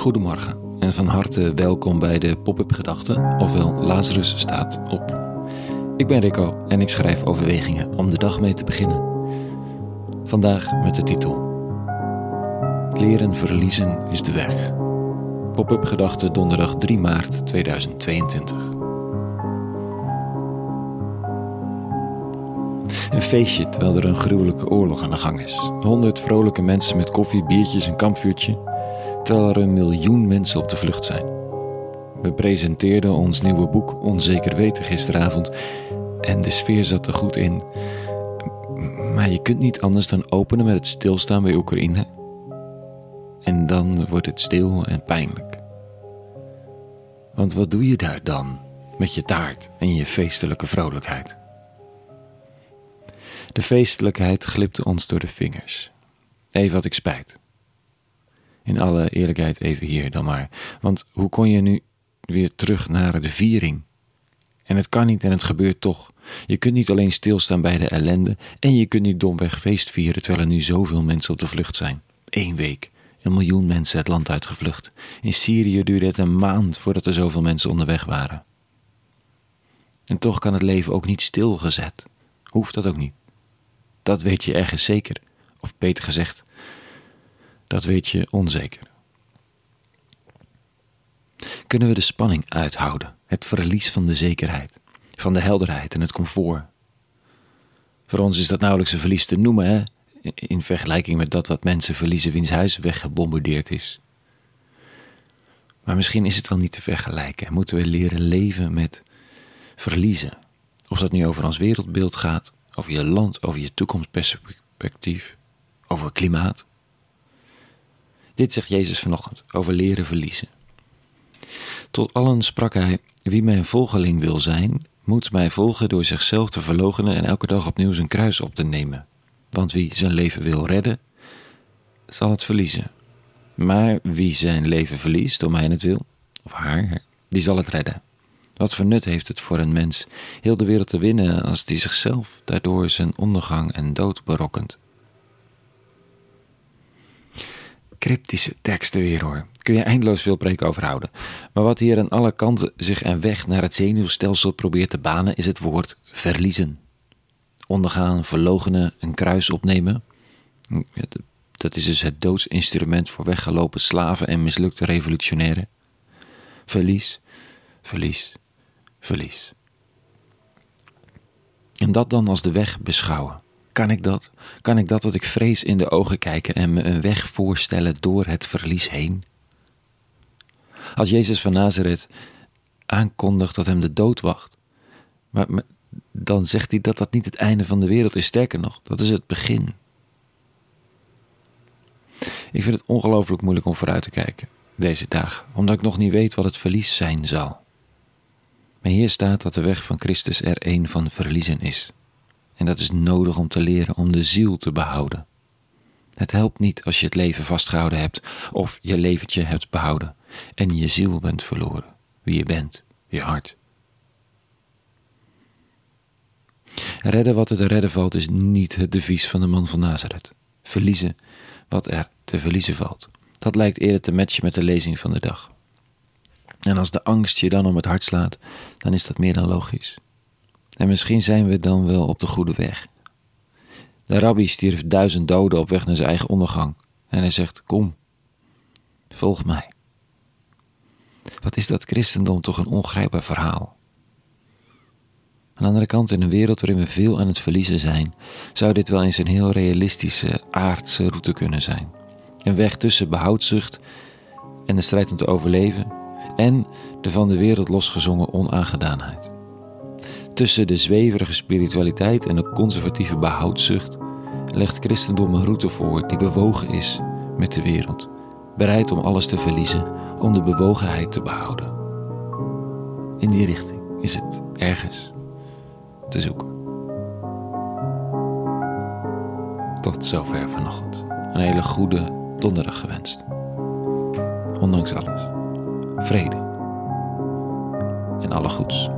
Goedemorgen en van harte welkom bij de Pop-up Gedachten, ofwel Lazarus staat op. Ik ben Rico en ik schrijf overwegingen om de dag mee te beginnen. Vandaag met de titel Leren verliezen is de weg. Pop-up Gedachten donderdag 3 maart 2022. Een feestje terwijl er een gruwelijke oorlog aan de gang is. Honderd vrolijke mensen met koffie, biertjes en kampvuurtje terwijl er een miljoen mensen op de vlucht zijn. We presenteerden ons nieuwe boek Onzeker Weten gisteravond en de sfeer zat er goed in. Maar je kunt niet anders dan openen met het stilstaan bij Oekraïne. En dan wordt het stil en pijnlijk. Want wat doe je daar dan met je taart en je feestelijke vrolijkheid? De feestelijkheid glipte ons door de vingers. Even had ik spijt. In alle eerlijkheid even hier dan maar. Want hoe kon je nu weer terug naar de viering? En het kan niet en het gebeurt toch. Je kunt niet alleen stilstaan bij de ellende en je kunt niet domweg feest vieren terwijl er nu zoveel mensen op de vlucht zijn. Eén week, een miljoen mensen het land uitgevlucht. In Syrië duurde het een maand voordat er zoveel mensen onderweg waren. En toch kan het leven ook niet stilgezet. Hoeft dat ook niet. Dat weet je ergens zeker. Of beter gezegd, dat weet je onzeker. Kunnen we de spanning uithouden, het verlies van de zekerheid, van de helderheid en het comfort? Voor ons is dat nauwelijks een verlies te noemen, hè? in vergelijking met dat wat mensen verliezen wiens huis weggebombardeerd is. Maar misschien is het wel niet te vergelijken. Moeten we leren leven met verliezen? Of dat nu over ons wereldbeeld gaat, over je land, over je toekomstperspectief, over klimaat. Dit zegt Jezus vanochtend over leren verliezen. Tot allen sprak hij: Wie mijn volgeling wil zijn, moet mij volgen door zichzelf te verloochenen en elke dag opnieuw zijn kruis op te nemen. Want wie zijn leven wil redden, zal het verliezen. Maar wie zijn leven verliest door mijn het wil, of haar, die zal het redden. Wat voor nut heeft het voor een mens heel de wereld te winnen als die zichzelf daardoor zijn ondergang en dood berokkent? Cryptische teksten weer hoor. Kun je eindeloos veel preek over houden. Maar wat hier aan alle kanten zich een weg naar het zenuwstelsel probeert te banen, is het woord verliezen. Ondergaan, verlogenen, een kruis opnemen. Dat is dus het doodsinstrument voor weggelopen slaven en mislukte revolutionairen. Verlies, verlies, verlies. En dat dan als de weg beschouwen. Kan ik dat? Kan ik dat dat ik vrees in de ogen kijken en me een weg voorstellen door het verlies heen? Als Jezus van Nazareth aankondigt dat hem de dood wacht, maar, dan zegt hij dat dat niet het einde van de wereld is. Sterker nog, dat is het begin. Ik vind het ongelooflijk moeilijk om vooruit te kijken deze dagen, omdat ik nog niet weet wat het verlies zijn zal. Maar hier staat dat de weg van Christus er een van verliezen is. En dat is nodig om te leren om de ziel te behouden. Het helpt niet als je het leven vastgehouden hebt of je leventje hebt behouden en je ziel bent verloren, wie je bent, je hart. Redden wat er te redden valt is niet het devies van de man van Nazareth. Verliezen wat er te verliezen valt. Dat lijkt eerder te matchen met de lezing van de dag. En als de angst je dan om het hart slaat, dan is dat meer dan logisch. En misschien zijn we dan wel op de goede weg. De rabbi stierf duizend doden op weg naar zijn eigen ondergang. En hij zegt: Kom, volg mij. Wat is dat christendom toch een ongrijpbaar verhaal? Aan de andere kant, in een wereld waarin we veel aan het verliezen zijn, zou dit wel eens een heel realistische, aardse route kunnen zijn. Een weg tussen behoudzucht en de strijd om te overleven en de van de wereld losgezongen onaangedaanheid. Tussen de zweverige spiritualiteit en de conservatieve behoudzucht legt christendom een route voor die bewogen is met de wereld, bereid om alles te verliezen om de bewogenheid te behouden. In die richting is het ergens te zoeken. Tot zover vanochtend. Een hele goede donderdag gewenst. Ondanks alles. Vrede. En alle goeds.